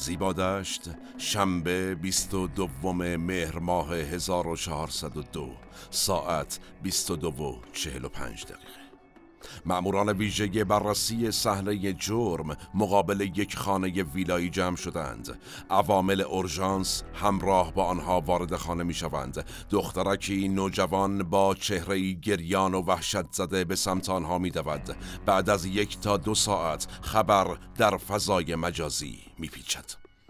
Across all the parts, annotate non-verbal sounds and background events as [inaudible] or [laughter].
زیبادشت شنبه 22 مهر ماه 1402 ساعت 22 و 45 دقیقه. معموران ویژه بررسی صحنه جرم مقابل یک خانه ویلایی جمع شدند. عوامل اورژانس همراه با آنها وارد خانه می شوند دخترکی نوجوان با چهره گریان و وحشت زده به سمت آنها می دود. بعد از یک تا دو ساعت خبر در فضای مجازی می پیچد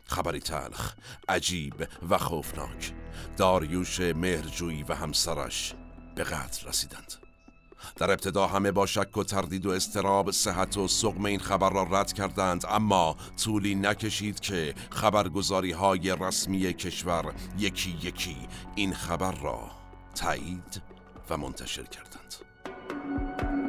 خبری تلخ عجیب و خوفناک. داریوش مهرجویی و همسرش به قتل رسیدند. در ابتدا همه با شک و تردید و استراب صحت و سقم این خبر را رد کردند. اما طولی نکشید که خبرگزاری های رسمی کشور یکی یکی این خبر را تایید و منتشر کردند.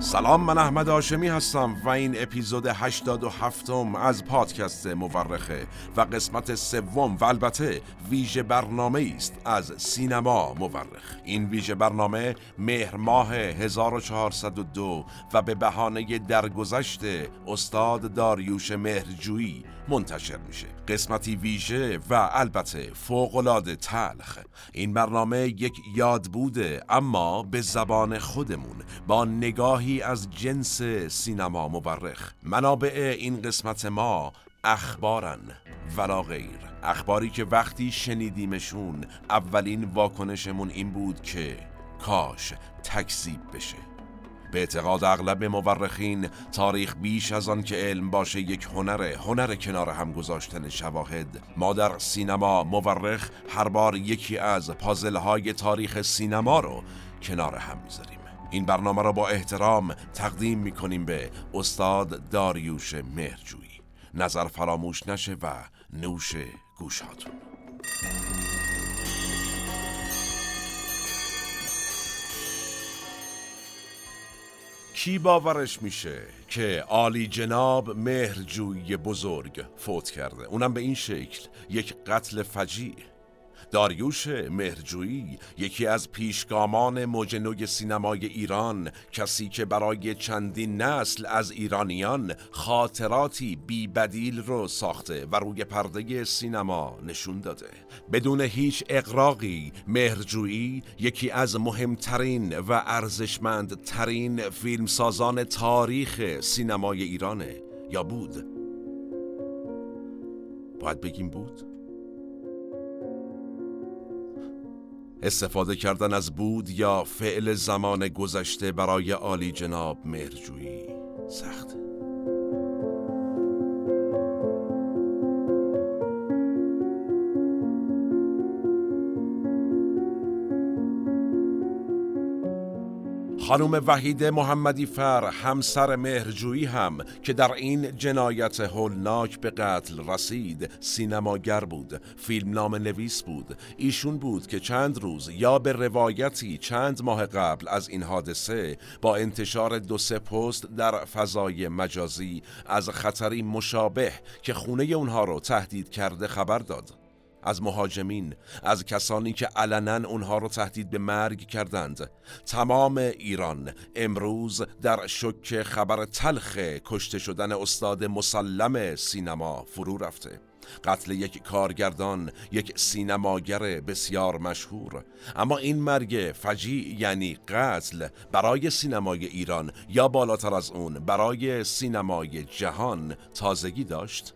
سلام من احمد آشمی هستم و این اپیزود 87 م از پادکست مورخه و قسمت سوم و البته ویژه برنامه است از سینما مورخ. این ویژه برنامه مهر ماه 1402 و به بهانه درگذشت استاد داریوش مهرجویی منتشر میشه. قسمتی ویژه و البته فوقالعاده تلخ. این برنامه یک یاد بوده اما به زبان خودمون با نگاهی از جنس سینما مورخ منابع این قسمت ما اخبارن. ولا غیر اخباری که وقتی شنیدیمشون اولین واکنشمون این بود که کاش تکذیب بشه. به اعتقاد اغلب مورخین تاریخ بیش از آن که علم باشه یک هنره هنر کنار هم گذاشتن شواهد. ما در سینما مورخ هر بار یکی از پازل های تاریخ سینما رو کنار هم می‌ذاریم. این برنامه را با احترام تقدیم می‌کنیم به استاد داریوش مهرجویی. نظر فراموش نشه و نوش گوشاتون. کی باورش میشه که عالی جناب مهرجویی بزرگ فوت کرده؟ اونم به این شکل یک قتل فجیع. داریوش مهرجویی یکی از پیشگامان موج سینمای ایران کسی که برای چندین نسل از ایرانیان خاطراتی بی بدیل رو ساخته و روی پرده سینما نشون داده. بدون هیچ اقراقی مهرجویی یکی از مهمترین و ارزشمندترین فیلمسازان تاریخ سینمای ایرانه. یا بود؟ باید بگیم بود؟ استفاده کردن از بود یا فعل زمان گذشته برای عالی جناب مهرجویی. سخته خانم وحید محمدی فر همسر مهرجویی هم که در این جنایت هولناک به قتل رسید سینماگر بود فیلم نویس بود. ایشون بود که چند روز یا به روایتی چند ماه قبل از این حادثه با انتشار دو سه پست در فضای مجازی از خطری مشابه که خونه اونها رو تهدید کرده خبر داد. از مهاجمین از کسانی که علنا اونها رو تهدید به مرگ کردند. تمام ایران امروز در شک خبر تلخ کشته شدن استاد مسلم سینما فرو رفته. قتل یک کارگردان یک سینماگر بسیار مشهور. اما این مرگ فجی یعنی قتل برای سینمای ایران یا بالاتر از اون برای سینمای جهان تازگی داشت؟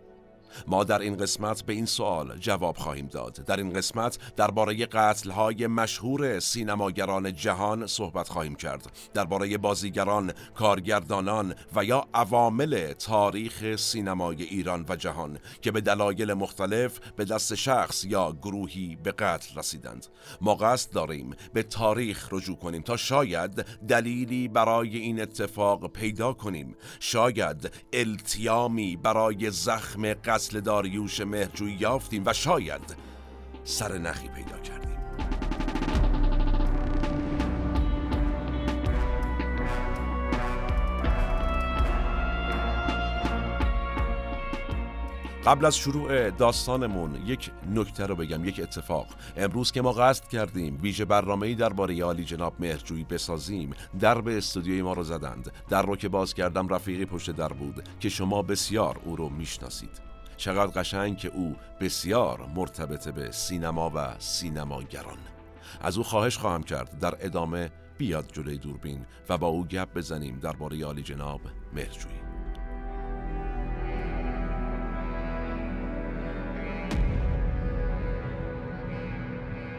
ما در این قسمت به این سوال جواب خواهیم داد. در این قسمت درباره های مشهور سینماگران جهان صحبت خواهیم کرد. درباره بازیگران کارگردانان و یا عوامل تاریخ سینمای ایران و جهان که به دلایل مختلف به دست شخص یا گروهی به قتل رسیدند. ما قصد داریم به تاریخ رجوع کنیم تا شاید دلیلی برای این اتفاق پیدا کنیم. شاید التیامی برای زخم قتل قتل داریوش مهرجویی یافتیم و شاید سر نخی پیدا کردیم. قبل از شروع داستانمون یک نکته رو بگم یک اتفاق. امروز که ما قصد کردیم ویژه برنامه‌ای درباره عالی جناب مهرجویی بسازیم. درب استودیوی ما رو زدند. در رو که باز کردم رفیقی پشت در بود که شما بسیار او رو می‌شناسید. چقدر قشنگ که او بسیار مرتبط به سینما و سینماگران. از او خواهش خواهم کرد در ادامه بیاد جلوی دوربین و با او گپ بزنیم درباره عالی جناب مهرجویی.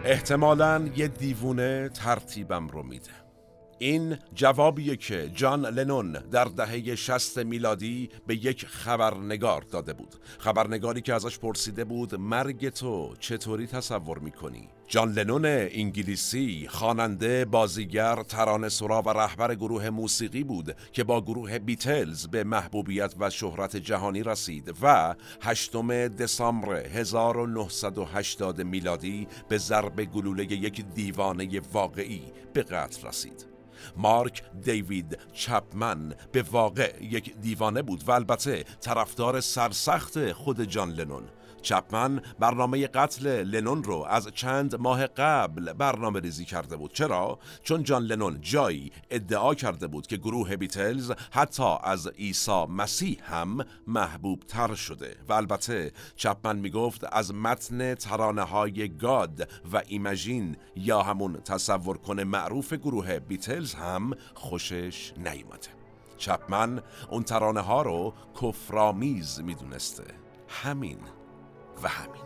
احتمالا یه دیوونه ترتیبم رو میده. این جوابیه که جان لنون در دهه 60 میلادی به یک خبرنگار داده بود خبرنگاری که ازش پرسیده بود مرگ تو چطوری تصور می‌کنی؟ جان لنون انگلیسی خواننده بازیگر ترانه سرا و رهبر گروه موسیقی بود که با گروه بیتلز به محبوبیت و شهرت جهانی رسید و هشتم دسامبر 1980 میلادی به ضرب گلوله یک دیوانه واقعی به قتل رسید مارک دیوید چپمن به واقع یک دیوانه بود و البته طرفدار سرسخت خود جان لنون. چپمن برنامه قتل لنون رو از چند ماه قبل برنامه ریزی کرده بود. چرا؟ چون جان لنون جایی ادعا کرده بود که گروه بیتلز حتی از عیسی مسیح هم محبوب تر شده و البته چپمن می‌گفت از متن ترانه های گاد و ایمجین یا همون تصور کنه معروف گروه بیتلز هم خوشش نیومده. چپمن اون ترانه ها رو کفرامیز می‌دونسته. همین و همین.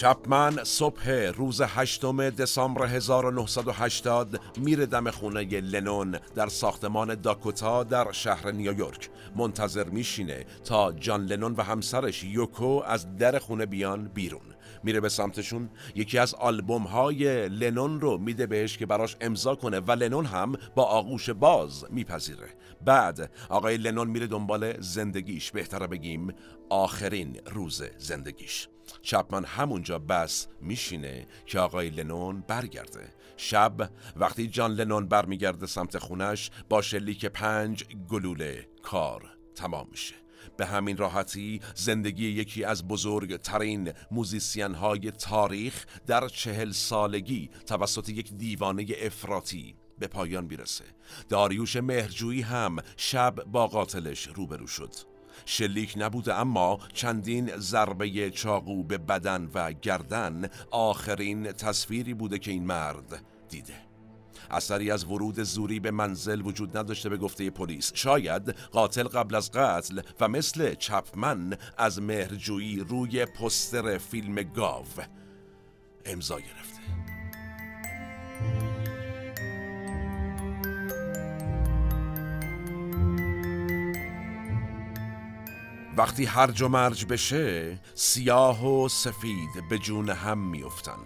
چپمن صبح روز هشتم دسامبر 1980 میره دم خونه لنون در ساختمان داکوتا در شهر نیویورک. منتظر میشینه تا جان لنون و همسرش یوکو از در خونه بیان بیرون. میره به سمتشون. یکی از آلبوم های لنون رو میده بهش که براش امضا کنه و لنون هم با آغوش باز میپذیره. بعد آقای لنون میره دنبال زندگیش. بهتره بگیم آخرین روز زندگیش. چپمن همونجا بس میشینه که آقای لنون برگرده. شب وقتی جان لنون برمیگرده سمت خونش با شلیک پنج گلوله کار تمام میشه. به همین راحتی زندگی یکی از بزرگترین موزیسین های تاریخ در چهل سالگی توسط یک دیوانه افراطی به پایان می‌رسه. داریوش مهرجویی هم شب با قاتلش روبرو شد. شلیک نبوده اما چندین ضربه چاقو به بدن و گردن آخرین تصویری بوده که این مرد دیده. اثری از ورود زوری به منزل وجود نداشته به گفته پلیس. شاید قاتل قبل از قتل و مثل چپمن از مهرجویی روی پستر فیلم گاو امضا گرفته. وقتی هرج و مرج بشه سیاه و سفید به جون هم میفتن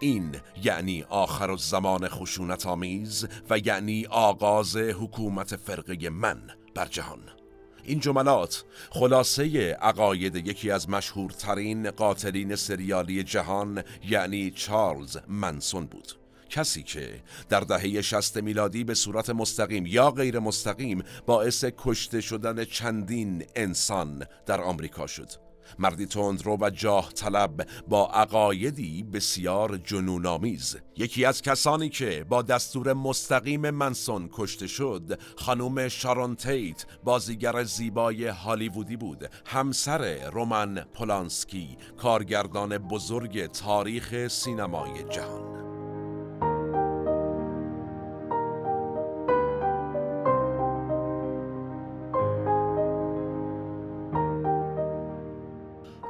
این یعنی آخر و زمان خشونت آمیز و یعنی آغاز حکومت فرقه من بر جهان. این جملات خلاصه عقاید یکی از مشهورترین قاتلین سریالی جهان یعنی چارلز منسون بود. کسی که در دهه شست میلادی به صورت مستقیم یا غیر مستقیم باعث کشته شدن چندین انسان در آمریکا شد. مردی تندرو و جاه طلب با عقایدی بسیار جنونآمیز. یکی از کسانی که با دستور مستقیم منسون کشته شد خانم شارون تیت بازیگر زیبای هالیوودی بود. همسر رومن پولانسکی کارگردان بزرگ تاریخ سینمای جهان.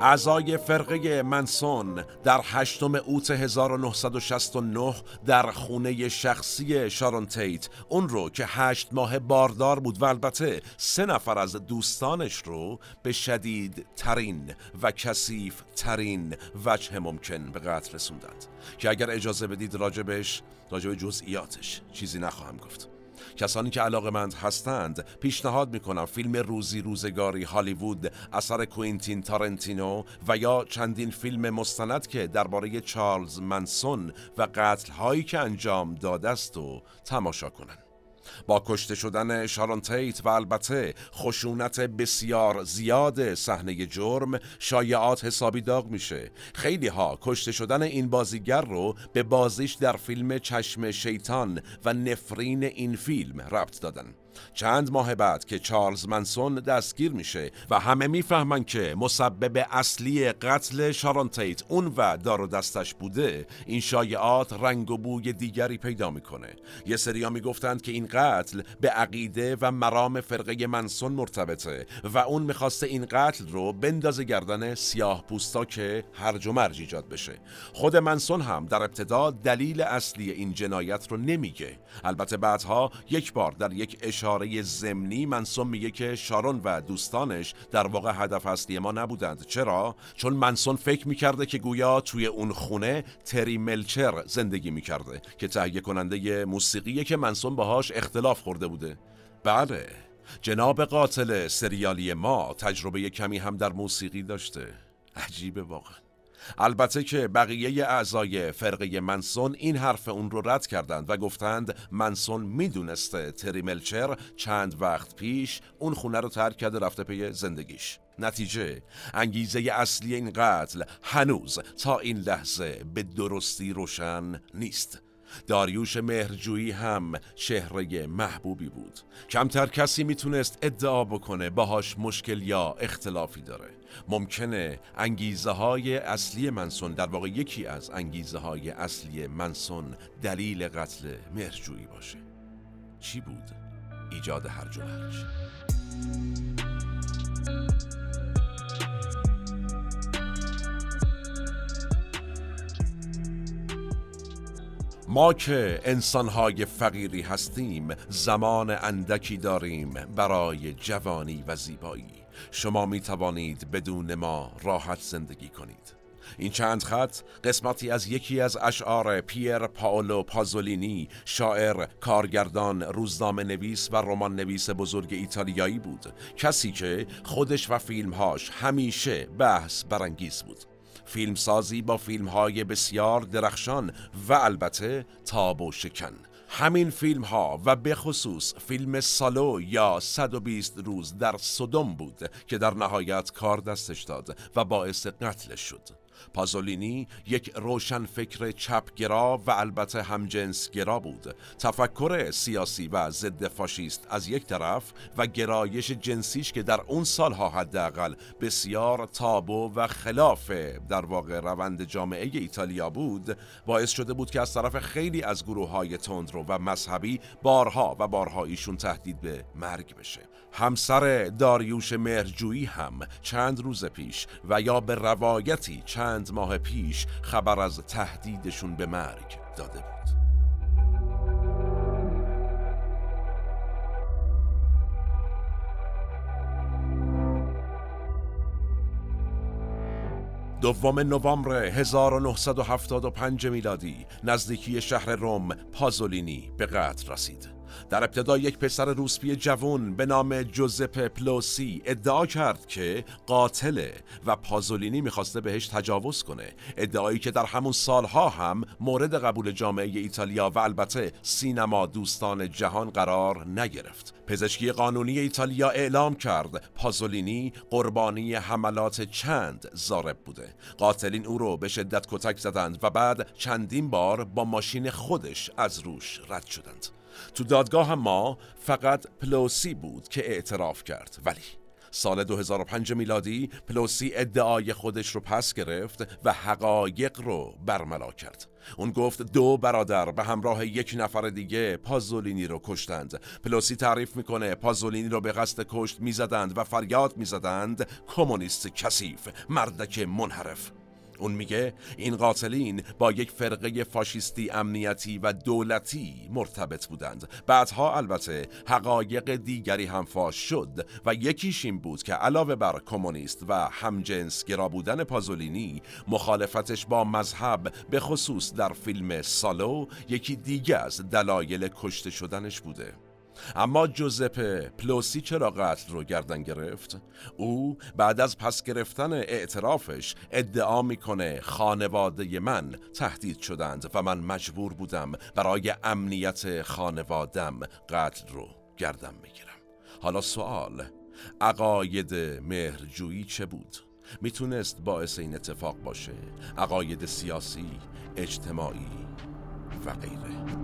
اعضای فرقه منسون در هشتم اوت 1969 در خونه شخصی شارون تیت. اون رو که هشت ماه باردار بود و البته سه نفر از دوستانش رو به شدید ترین و کثیف ترین وجه ممکن به قتل رسوندند. که اگر اجازه بدید راجبش راجب جزئیاتش چیزی نخواهم گفت. کسانی که علاقه مند هستند پیشنهاد می‌کنم فیلم روزی روزگاری هالیوود اثر کوینتین تارنتینو و یا چندین فیلم مستند که درباره چارلز منسون و قتل هایی که انجام داده است و تماشا کنند. با کشته شدن شارون تیت و البته خشونت بسیار زیاد صحنه جرم شایعات حسابی داغ میشه. خیلی ها کشته شدن این بازیگر رو به بازیش در فیلم چشم شیطان و نفرین این فیلم ربط دادن. چند ماه بعد که چارلز منسون دستگیر میشه و همه می‌فهمن که مسبب اصلی قتل شارون تیت اون و دار و دستش بوده این شایعات رنگ و بوی دیگری پیدا می‌کنه. یه سریا می‌گفتند که این قتل به عقیده و مرام فرقه منسون مرتبطه و اون می‌خواسته این قتل رو بندازه گردن سیاه پوستا که هرج و مرج ایجاد بشه. خود منسون هم در ابتدا دلیل اصلی این جنایت رو نمیگه. البته بعدها یک بار در یک اشاره زمینی منسون میگه که شارون و دوستانش در واقع هدف اصلی ما نبودند. چرا؟ چون منسون فکر می‌کرده که گویا توی اون خونه تری ملچر زندگی می‌کرده که تهیه کننده موسیقیه که منسون باهاش اختلاف خورده بوده. بله جناب قاتل سریالی ما تجربه کمی هم در موسیقی داشته. عجیبه واقعا. البته که بقیه اعضای فرقه منسون این حرف اون رو رد کردند و گفتند منسون می‌دونسته تری ملچر چند وقت پیش اون خونه رو ترک کرده رفته پی زندگیش. نتیجه انگیزه اصلی این قتل هنوز تا این لحظه به درستی روشن نیست. داریوش مهرجویی هم چهره محبوبی بود. کمتر کسی می‌تونست ادعا بکنه باهاش مشکل یا اختلافی داره. ممکنه انگیزه های اصلی منسون در واقع یکی از انگیزه های اصلی منسون دلیل قتل مهرجویی باشه. چی بود؟ ایجاد هرج و ما که انسانهای فقیری هستیم زمان اندکی داریم برای جوانی و زیبایی. شما می توانید بدون ما راحت زندگی کنید. این چند خط قسمتی از یکی از اشعار پیر پاولو پازولینی شاعر، کارگردان، روزنامه نویس و رمان نویس بزرگ ایتالیایی بود. کسی که خودش و فیلمهاش همیشه بحث برانگیز بود. فیلمسازی با فیلم های بسیار درخشان و البته تاب و شکن. همین فیلم ها و به خصوص فیلم سالو یا 120 روز در صدم بود که در نهایت کار دستش داد و باعث قتلش شد. پازولینی یک روشن فکر چپگرا و البته همجنسگرا بود. تفکر سیاسی و ضد فاشیست از یک طرف و گرایش جنسیش که در اون سالها حداقل بسیار تابو و خلاف در واقع روند جامعه ایتالیا بود باعث شده بود که از طرف خیلی از گروه های تندرو و مذهبی بارها و بارها ایشون تهدید به مرگ بشه. همسر داریوش مهرجویی هم چند روز پیش و یا به روایتی چند ماه پیش خبر از تهدیدشون به مرگ داده بود. دوم نوامبر 1975 میلادی نزدیکی شهر روم پازولینی به قتل رسید. در ابتدا یک پسر روسپی جوان به نام جوزپ پلوسی ادعا کرد که قاتله و پازولینی می‌خواسته بهش تجاوز کنه. ادعایی که در همون سالها هم مورد قبول جامعه ایتالیا و البته سینما دوستان جهان قرار نگرفت. پزشکی قانونی ایتالیا اعلام کرد پازولینی قربانی حملات چند زارب بوده. قاتلین او رو به شدت کتک زدند و بعد چندین بار با ماشین خودش از روش رد شدند. تو دادگاه ما فقط پلوسی بود که اعتراف کرد. ولی سال 2005 میلادی پلوسی ادعای خودش رو پس گرفت و حقایق رو برملا کرد. اون گفت دو برادر به همراه یک نفر دیگه پازولینی رو کشتند. پلوسی تعریف می‌کنه پازولینی رو به قصد کشت می‌زدند و فریاد می‌زدند. کمونیست کثیف مردک منحرف. اون میگه این قاتلین با یک فرقه فاشیستی امنیتی و دولتی مرتبط بودند. بعدها البته حقایق دیگری هم فاش شد و یکیش این بود که علاوه بر کمونیست و همجنس گرا بودن پازولینی مخالفتش با مذهب به خصوص در فیلم سالو یکی دیگه از دلایل کشته شدنش بوده. اما جوزپه پلوسی چرا قتل رو گردن گرفت؟ او بعد از پس گرفتن اعترافش ادعا می‌کنه خانواده من تهدید شدند و من مجبور بودم برای امنیت خانوادم قتل رو گردن بگیرم حالا سوال عقاید مهرجویی چه بود؟ می‌تونست باعث این اتفاق باشه عقاید سیاسی، اجتماعی و غیره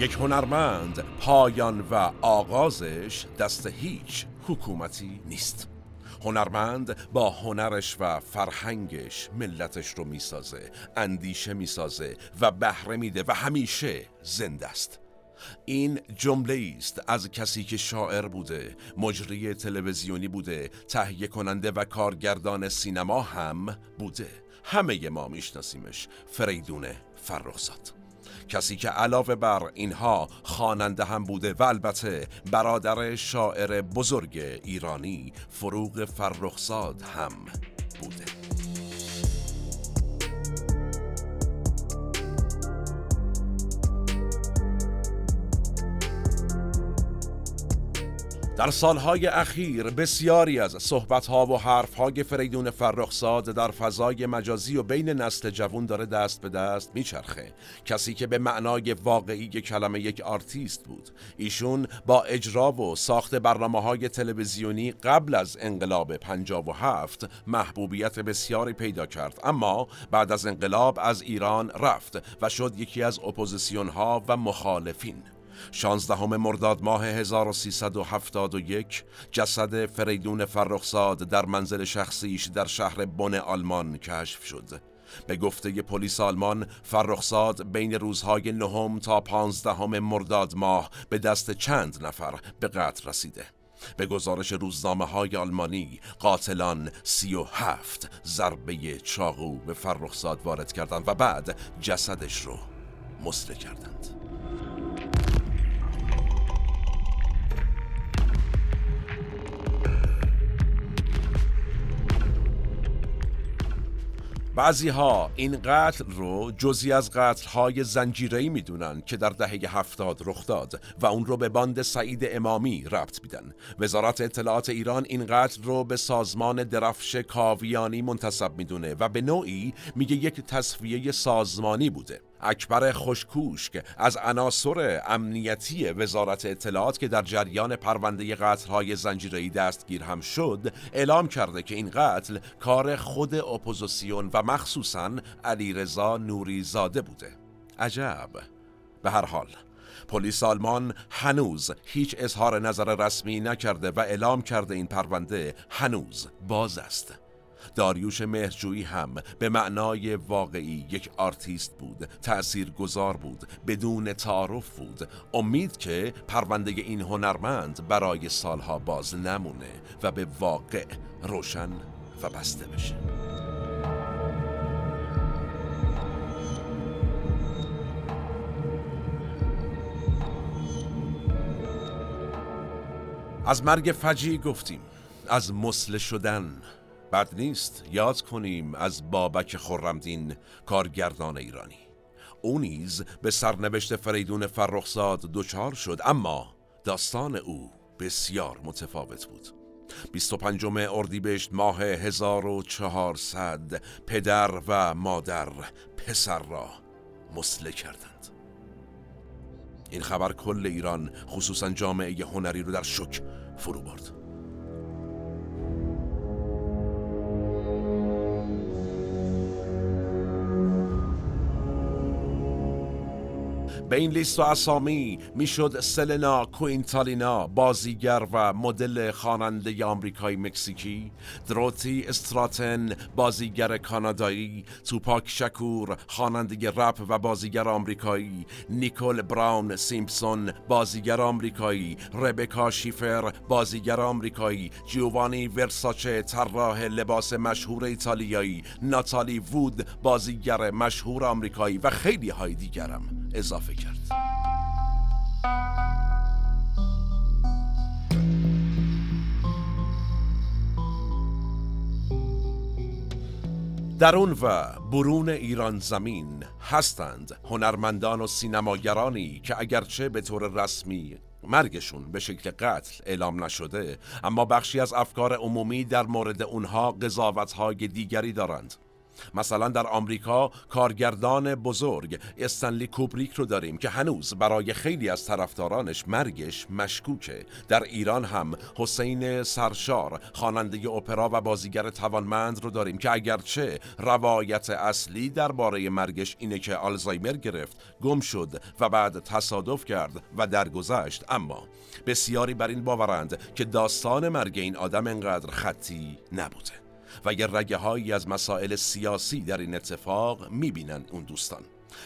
یک هنرمند پایان و آغازش دست هیچ حکومتی نیست. هنرمند با هنرش و فرهنگش ملتش رو می‌سازه اندیشه می‌سازه و بهره میده و همیشه زنده است. این جمله است از کسی که شاعر بوده مجری تلویزیونی بوده تهیه کننده و کارگردان سینما هم بوده. همه ما میشناسیمش. فریدون فرخزاد. کسی که علاوه بر اینها خواننده هم بوده و البته برادر شاعر بزرگ ایرانی فروغ فرخزاد هم بوده. در سالهای اخیر بسیاری از صحبتها و حرفهای فریدون فرخزاد در فضای مجازی و بین نسل جوان داره دست به دست میچرخه. کسی که به معنای واقعی کلمه یک آرتیست بود. ایشون با اجرا و ساخت برنامه های تلویزیونی قبل از انقلاب 57 محبوبیت بسیاری پیدا کرد. اما بعد از انقلاب از ایران رفت و شد یکی از اپوزیسیون ها و مخالفین. 16 مرداد ماه 1371 جسد فریدون فرخزاد در منزل شخصیش در شهر بن آلمان کشف شد. به گفته پلیس آلمان فرخزاد بین روزهای نهم تا پانزدهم مرداد ماه به دست چند نفر به قتل رسیده. به گزارش روزنامه های آلمانی قاتلان سی و هفت ضربه چاقو به فرخزاد وارد کردند و بعد جسدش رو مسله کردند. بعضی ها این قتل رو جزی از قتل های زنجیره‌ای می‌دونن که در دهه هفتاد رخ داد و اون رو به باند سعید امامی ربط میدن. وزارت اطلاعات ایران این قتل رو به سازمان درفش کاویانی منتسب می‌دونه و به نوعی میگه یک تصفیه سازمانی بوده. اکبر خوشکوشک از عناصر امنیتی وزارت اطلاعات که در جریان پرونده قتل‌های زنجیره‌ای دستگیر هم شد اعلام کرده که این قتل کار خود اپوزیسیون و مخصوصا علیرضا نوری زاده بوده. عجب. به هر حال پلیس آلمان هنوز هیچ اظهار نظر رسمی نکرده و اعلام کرده این پرونده هنوز باز است. داریوش مهرجویی هم به معنای واقعی یک آرتیست بود تأثیر گذار بود بدون تعارف بود. امید که پرونده این هنرمند برای سالها باز نمونه و به واقع روشن و بسته بشه. از مرگ فجی گفتیم از مسله شدن بد نیست یاد کنیم از بابک خرمدین کارگردان ایرانی. او نیز به سرنوشت فریدون فرخزاد دچار شد اما داستان او بسیار متفاوت بود. 25 اردیبهشت ماه 1400 پدر و مادر پسر را مسله کردند. این خبر کل ایران خصوصا جامعه هنری رو در شک فرو برد. به این لیست و اسامی می‌شد سلنا کوینتالینا بازیگر و مدل خواننده آمریکایی مکزیکی دروتی استراتن بازیگر کانادایی توپاک شکور خواننده رپ و بازیگر آمریکایی نیکول براون سیمپسون بازیگر آمریکایی ربکا شیفر بازیگر آمریکایی جیوانی ورساچه طراح لباس مشهور ایتالیایی ناتالی وود بازیگر مشهور آمریکایی و خیلی های دیگرم. اضافه کرد. درون و برون ایران زمین هستند هنرمندان و سینماگرانی که اگرچه به طور رسمی مرگشون به شکل قتل اعلام نشده اما بخشی از افکار عمومی در مورد اونها قضاوتهای دیگری دارند. مثلا در آمریکا کارگردان بزرگ استنلی کوبریک رو داریم که هنوز برای خیلی از طرفدارانش مرگش مشکوکه. در ایران هم حسین سرشار خواننده اپرا و بازیگر توانمند رو داریم که اگرچه روایت اصلی درباره مرگش اینه که آلزایمر گرفت گم شد و بعد تصادف کرد و درگذشت اما بسیاری بر این باورند که داستان مرگ این آدم انقدر خطی نبوده. و یه رگه هایی از مسائل سیاسی در این اتفاق می‌بینن اون دوستان.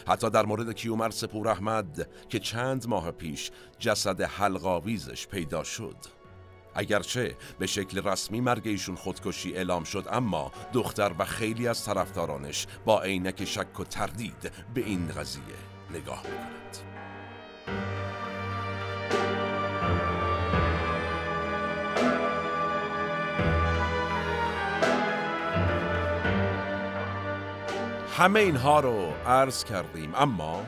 حتی در مورد کیومر سپور احمد که چند ماه پیش جسد حلقاویزش پیدا شد. اگرچه به شکل رسمی مرگ ایشون خودکشی اعلام شد اما دختر و خیلی از طرفدارانش با عینک شک و تردید به این قضیه نگاه می‌کنند همه اینها رو عرض کردیم اما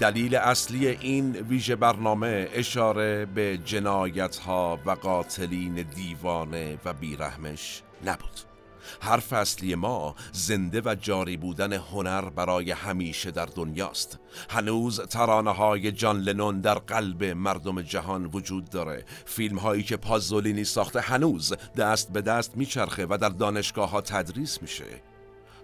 دلیل اصلی این ویژه برنامه اشاره به جنایت ها و قاتلین دیوانه و بیرحمش نبود. حرف اصلی ما زنده و جاری بودن هنر برای همیشه در دنیاست. هنوز ترانه های جان لنون در قلب مردم جهان وجود داره. فیلم هایی که پازولینی ساخته هنوز دست به دست میچرخه و در دانشگاه ها تدریس میشه.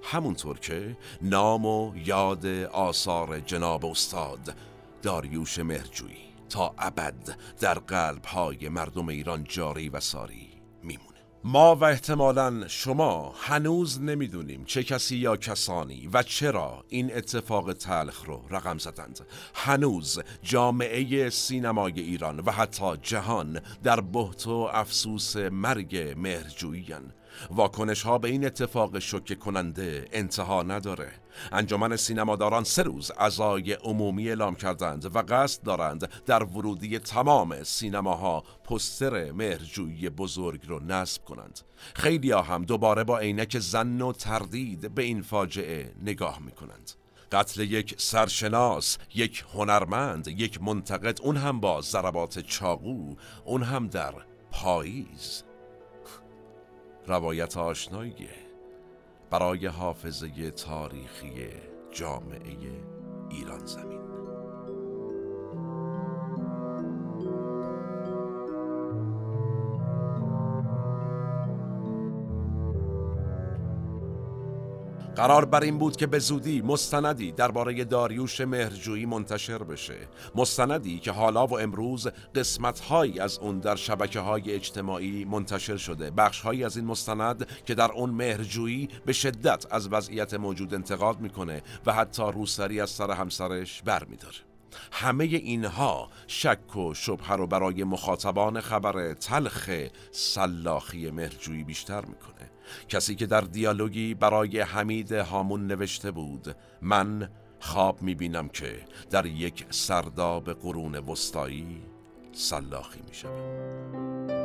همونطور که نام و یاد آثار جناب استاد داریوش مهرجویی تا ابد در قلب های مردم ایران جاری و ساری میمونه. ما و احتمالا شما هنوز نمی‌دونیم چه کسی یا کسانی و چرا این اتفاق تلخ رو رقم زدند. هنوز جامعه سینمای ایران و حتی جهان در بحت و افسوس مرگ مهرجوییان واکنش ها به این اتفاق شوکه کننده انتها نداره. انجمن سینماداران سه روز ازای عمومی اعلام کردند و قصد دارند در ورودی تمام سینماها پستر مهرجویی بزرگ رو نصب کنند. خیلی ها هم دوباره با عینک زن و تردید به این فاجعه نگاه می کنند قتل یک سرشناس، یک هنرمند، یک منتقد اون هم با ضربات چاقو، اون هم در پاییز. روایت آشناییه برای حافظه تاریخی جامعه ایران زمین. قرار بر این بود که به زودی مستندی درباره داریوش مهرجویی منتشر بشه. مستندی که حالا و امروز قسمتهایی از اون در شبکه های اجتماعی منتشر شده. بخشهایی از این مستند که در اون مهرجویی به شدت از وضعیت موجود انتقاد می‌کنه و حتی روسری از سر همسرش برمیداره. همه اینها شک و شبه رو برای مخاطبان خبر تلخ سلاخی مهرجویی بیشتر می‌کنه. کسی که در دیالوگی برای حمید هامون نوشته بود من خواب می‌بینم که در یک سرداب قرون وسطایی سلاخی می‌شوم.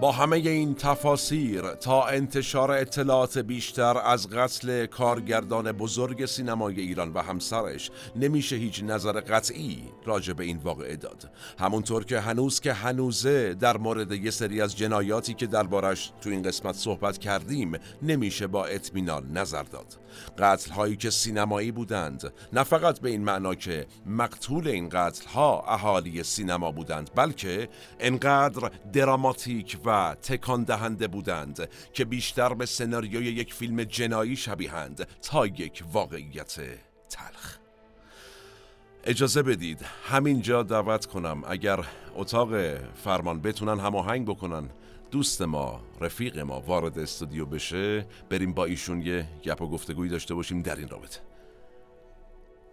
با همه این تفاسیر تا انتشار اطلاعات بیشتر از قتل کارگردان بزرگ سینمای ایران و همسرش نمیشه هیچ نظر قطعی راجع به این واقعه داد. همونطور که هنوز که هنوزه در مورد یه سری از جنایاتی که دربارش تو این قسمت صحبت کردیم نمیشه با اطمینان نظر داد. قتل هایی که سینمایی بودند نه فقط به این معنا که مقتول این قتل ها اهالی سینما بودند بلکه انقدر دراماتیک و تکان دهنده بودند که بیشتر به سناریوی یک فیلم جنایی شبیهند تا یک واقعیت تلخ. اجازه بدید همینجا دعوت کنم اگر اتاق فرمان بتونن هماهنگ بکنن. دوست ما رفیق ما وارد استودیو بشه بریم با ایشون یه گپ و گفتگویی داشته باشیم در این رابطه.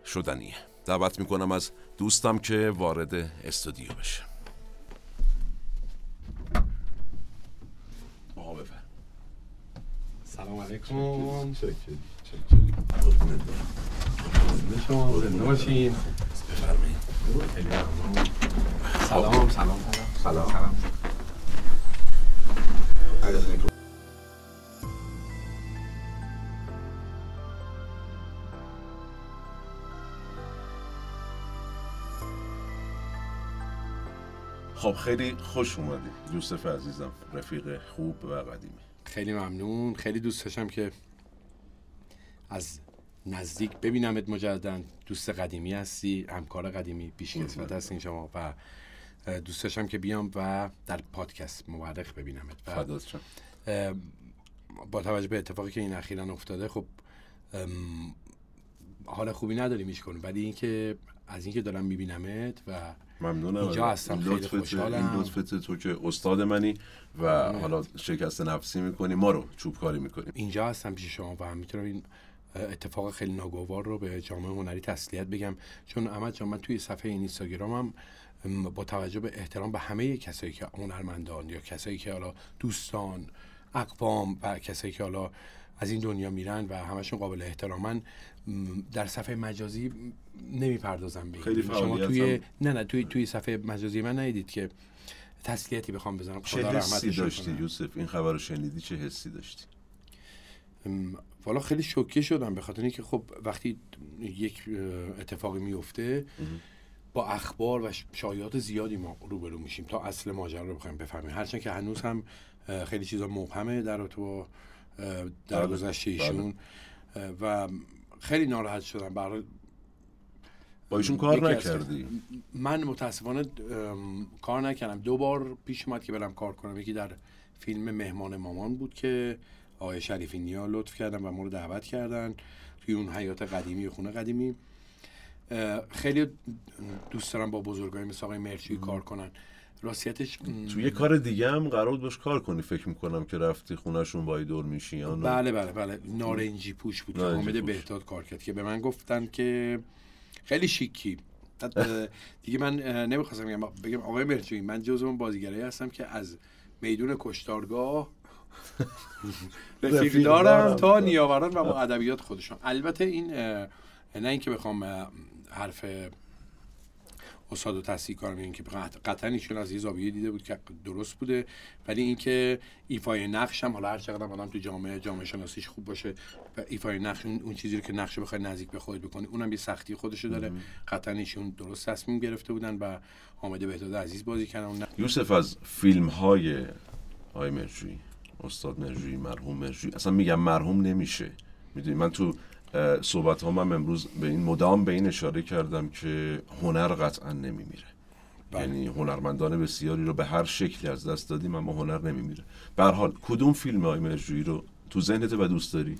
شدنیه دعوت می‌کنم از دوستم که وارد استودیو بشه. سلام علیکم. شما زنده باشین بفرمایید. سلام سلام. سلام. خب خیلی خوش اومدی یوسف عزیزم رفیق خوب و قدیمی. خیلی ممنون. خیلی دوست داشتم که از نزدیک ببینمت مجددا. دوست قدیمی هستی همکار قدیمی بیش کسفت هستین شما و دوست داشتم که بیام و در پادکست مورخ ببینمت. و با توجه به اتفاقی که این اخیرا افتاده خب حال خوبی نداریم هیچ کنیم. ولی اینکه از اینکه دارم میبینمت و ممنونم. اینجا هستم، خیلی خوشحالم. این لطفت تو که استاد منی و حالا شکست نفسی می‌کنی ما رو چوب کاری می‌کنیم اینجا هستم پیش شما و می‌تونم این اتفاق خیلی ناگوار رو به جامعه هنری تسلیت بگم. چون احمد جان من توی صفحه این اینستاگرامم ام، با توجه به احترام به همه کسایی که هنرمندان یا کسایی که حالا دوستان اقوام و کسایی که حالا از این دنیا میرن و همشون قابل احترامن در صفحه مجازی نمی‌پردازم به. خیلی شما توی هم- نه نه توی توی صفحه مجازی من ندیدید که تسلیتی بخوام بزنم. چه خدا حسی داشتی کنه. یوسف؟ این خبر رو شنیدی چه حسی داشتی؟ والا خیلی شوکه شدم به خاطر اینکه خب وقتی یک اتفاقی میفته با اخبار و شایعات زیادی ما روبرو میشیم تا اصل ماجرا رو بخوایم بفهمیم. هرچند که هنوز هم خیلی چیزا مبهمه در رابطه با اه، در گذشته ایشون. و خیلی ناراحت شدم. برای با ایشون کار نکردی؟ من متاسفانه کار نکردم. دو بار پیش اومد که برم کار کنم. یکی در فیلم مهمان مامان بود که آقای شریفی نیا لطف کردن و ما رو دعوت کردن توی اون حیات قدیمی خونه قدیمی. خیلی دوست دارم با بزرگای مثل آقای مرچی کار کنن. راستیتش م، تو یه کار دیگه هم قرار بود باش کار کنی فکر می‌کنم که رفتی خونهشون با دور میشیان و- بله بله بله. نارنجی پوش بود. حامد پوش. بهداد کار کرد که به من گفتن که خیلی شیکی. دیگه من نمی‌خواستم بگم بگم آقای مرچوی من جزو اون بازیگرایی هستم که از میدون کشتارگاه [laughs] رفیق دارم. تا نیاوران و با ادبیات خودشون البته این نه اینکه بخوام حرف استاد و تصحیح کنم این که قط- قطعا ایشون از یه زاویه دیده بود که درست بوده. ولی اینکه ایفای نقش هم حالا هر چقدر آدم تو جامعه جامعه شناسیش خوب باشه و ایفای نقش اون, چیزی رو که نقش بخوای نزدیک به خودت بکنی اونم یه سختی خودشو داره. قطعا ایشون درست تصمیم گرفته بودن و حامد بهداد عزیز بازی کردن. اون یوسف از فیلم های آی مرجوی استاد مرجوی مرحوم مرجوی. اصلا میگم مرحوم نمیشه. می‌دونی من تو صحبت ها من امروز به این مدام به این اشاره کردم که هنر قطعا نمیمیره. بله. یعنی هنرمندان بسیاری رو به هر شکلی از دست دادیم اما هنر نمیمیره. به هر حال کدوم فیلم آی مرجوی رو تو ذهنت و دوست داری؟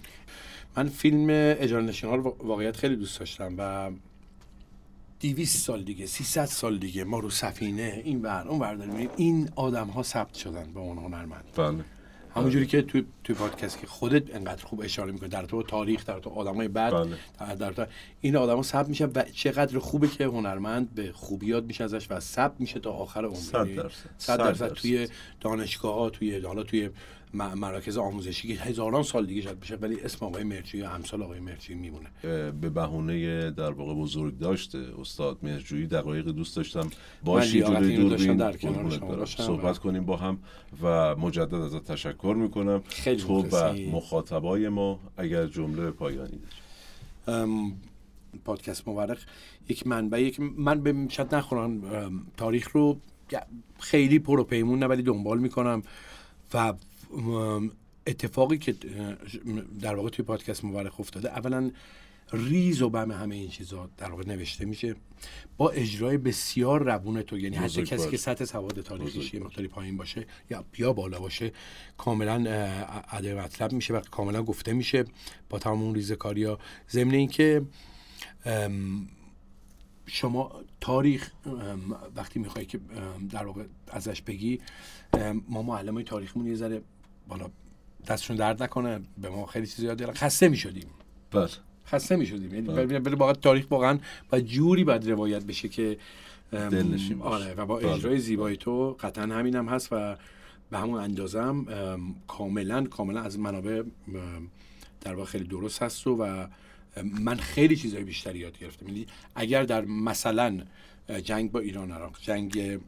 من فیلم اجاره وا- واقعیت خیلی دوست داشتم و 200 سال دیگه 300 سال دیگه ما رو سفینه این ور اون ور داریم. این آدم ها ثبت شدن به اون هنرمند. بله. همونجوری که تو تو پادکست که خودت انقدر خوب اشاره می‌کنی در تو تاریخ در تو آدمای بعد بله. در, تو این آدما ثبت میشه و چقدر خوبه که هنرمند به خوبیات میشه ازش و ثبت میشه تا آخر عمر صد یعنی درصد. صد صد درصد درصد. توی دانشگاه ها توی حالا توی مراکز آموزشی که هزاران سال دیگه شاید بشه ولی اسم آقای مرچی یا امثال آقای مرچی میمونه. به بهونه در واقع بزرگ داشته استاد مهرجویی دقایق دوست داشتم. باش یه لیاقت جلوی دوربین در کنار شما صحبت و- کنیم با هم و مجدد ازت تشکر می‌کنم. خیلی تو و. مخاطبای ما اگر جمله پایانی داری. ام، پادکست مورخ یک منبعی که من به شاید نخورم. تاریخ رو خیلی پر و پیمون نه ولی دنبال می‌کنم و اتفاقی که در واقع توی پادکست مورخ افتاده اولا ریز و بم همه این چیزا در واقع نوشته میشه با اجرای بسیار روون تو یعنی حتی کسی که سطح سواد تاریخیش یه مقداری پایین باشه یا بیا بالا باشه کاملا ادب مطلب میشه و کاملا گفته میشه با تمام اون ریزکاری ها. ضمن اینکه شما تاریخ وقتی می‌خوای که در واقع ازش بگی ما معلم های تاریخمون یه ذره بالا دستشون درد نکنه به ما خیلی چیزی یاد خسته می‌شدیم. بله. خسته می‌شدیم. یعنی بله. واقعا تاریخ واقعا و جوری باید روایت بشه که آره و با بله. اجرای زیبای تو قطعا همین هم هست و به همون اندازم کاملا کاملا از منابع در واقع خیلی درست هست و من خیلی چیزهای بیشتری یاد گرفتم. یعنی اگر در مثلا جنگ با ایران عراق جنگ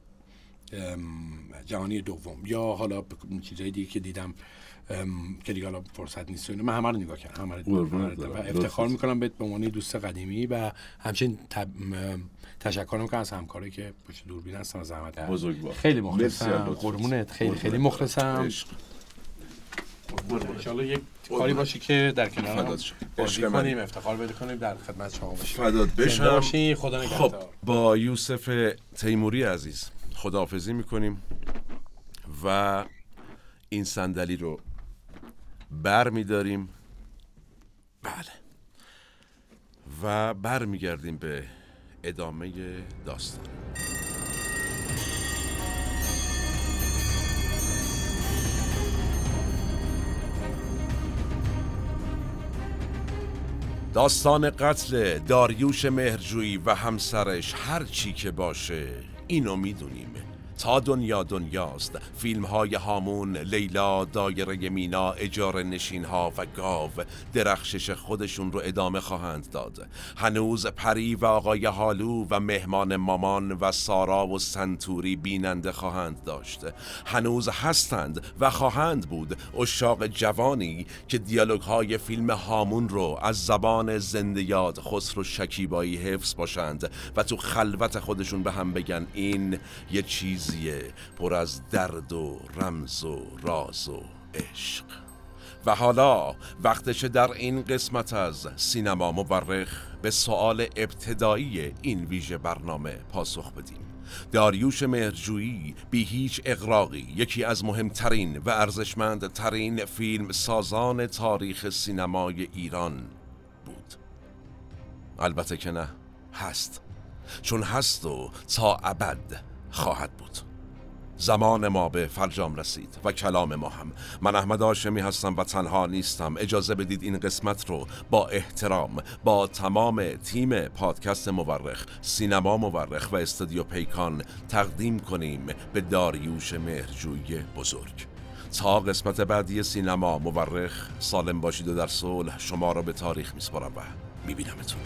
جهانی دوم. یا حالا چیزهای دیگه که دیدم که دیگه حالا فرصت نیست من همه رو نگاه کردم. همه رو و افتخار می‌کنم به عنوان دوست قدیمی و همچنین تب... تشکر می‌کنم از همکاری که پشت دوربین هستن زحمت بزرگ خیلی مخلصم. قربونت. خیلی خیلی مخلصم. ان یک کاری باشه که در کنار بازی کنیم افتخار بده کنیم در خدمت شما باشیم. فدات بشم. خدا خب با یوسف تیموری عزیز. خداحافظی می‌کنیم و این صندلی رو بر میداریم. بله. و بر میگردیم به ادامه داستان. داستان قتل داریوش مهرجویی و همسرش هر چی که باشه. i nomi d'unime. تا دنیا دنیاست. فیلم های هامون لیلا دایره مینا اجاره نشین ها و گاو درخشش خودشون رو ادامه خواهند داد. هنوز پری و آقای حالو و مهمان مامان و سارا و سنتوری بیننده خواهند داشت. هنوز هستند و خواهند بود اشاق جوانی که دیالوگ های فیلم هامون رو از زبان زنده یاد خسرو شکیبایی حفظ باشند و تو خلوت خودشون به هم بگن این یه چیز پر از درد و رمز و راز و عشق. و حالا وقتش در این قسمت از سینما مورخ به سوال ابتدایی این ویژه برنامه پاسخ بدیم. داریوش مهرجویی بی هیچ اقراقی یکی از مهمترین و ارزشمندترین فیلم سازان تاریخ سینمای ایران بود. البته که نه هست. چون هست و تا ابد خواهد بود. زمان ما به فرجام رسید و کلام ما هم. من احمد آشمی هستم و تنها نیستم. اجازه بدید این قسمت رو با احترام با تمام تیم پادکست مورخ سینما مورخ و استودیو پیکان تقدیم کنیم به داریوش مهرجوی بزرگ. تا قسمت بعدی سینما مورخ سالم باشید و در صلح شما را به تاریخ میسپارم و میبینمتون.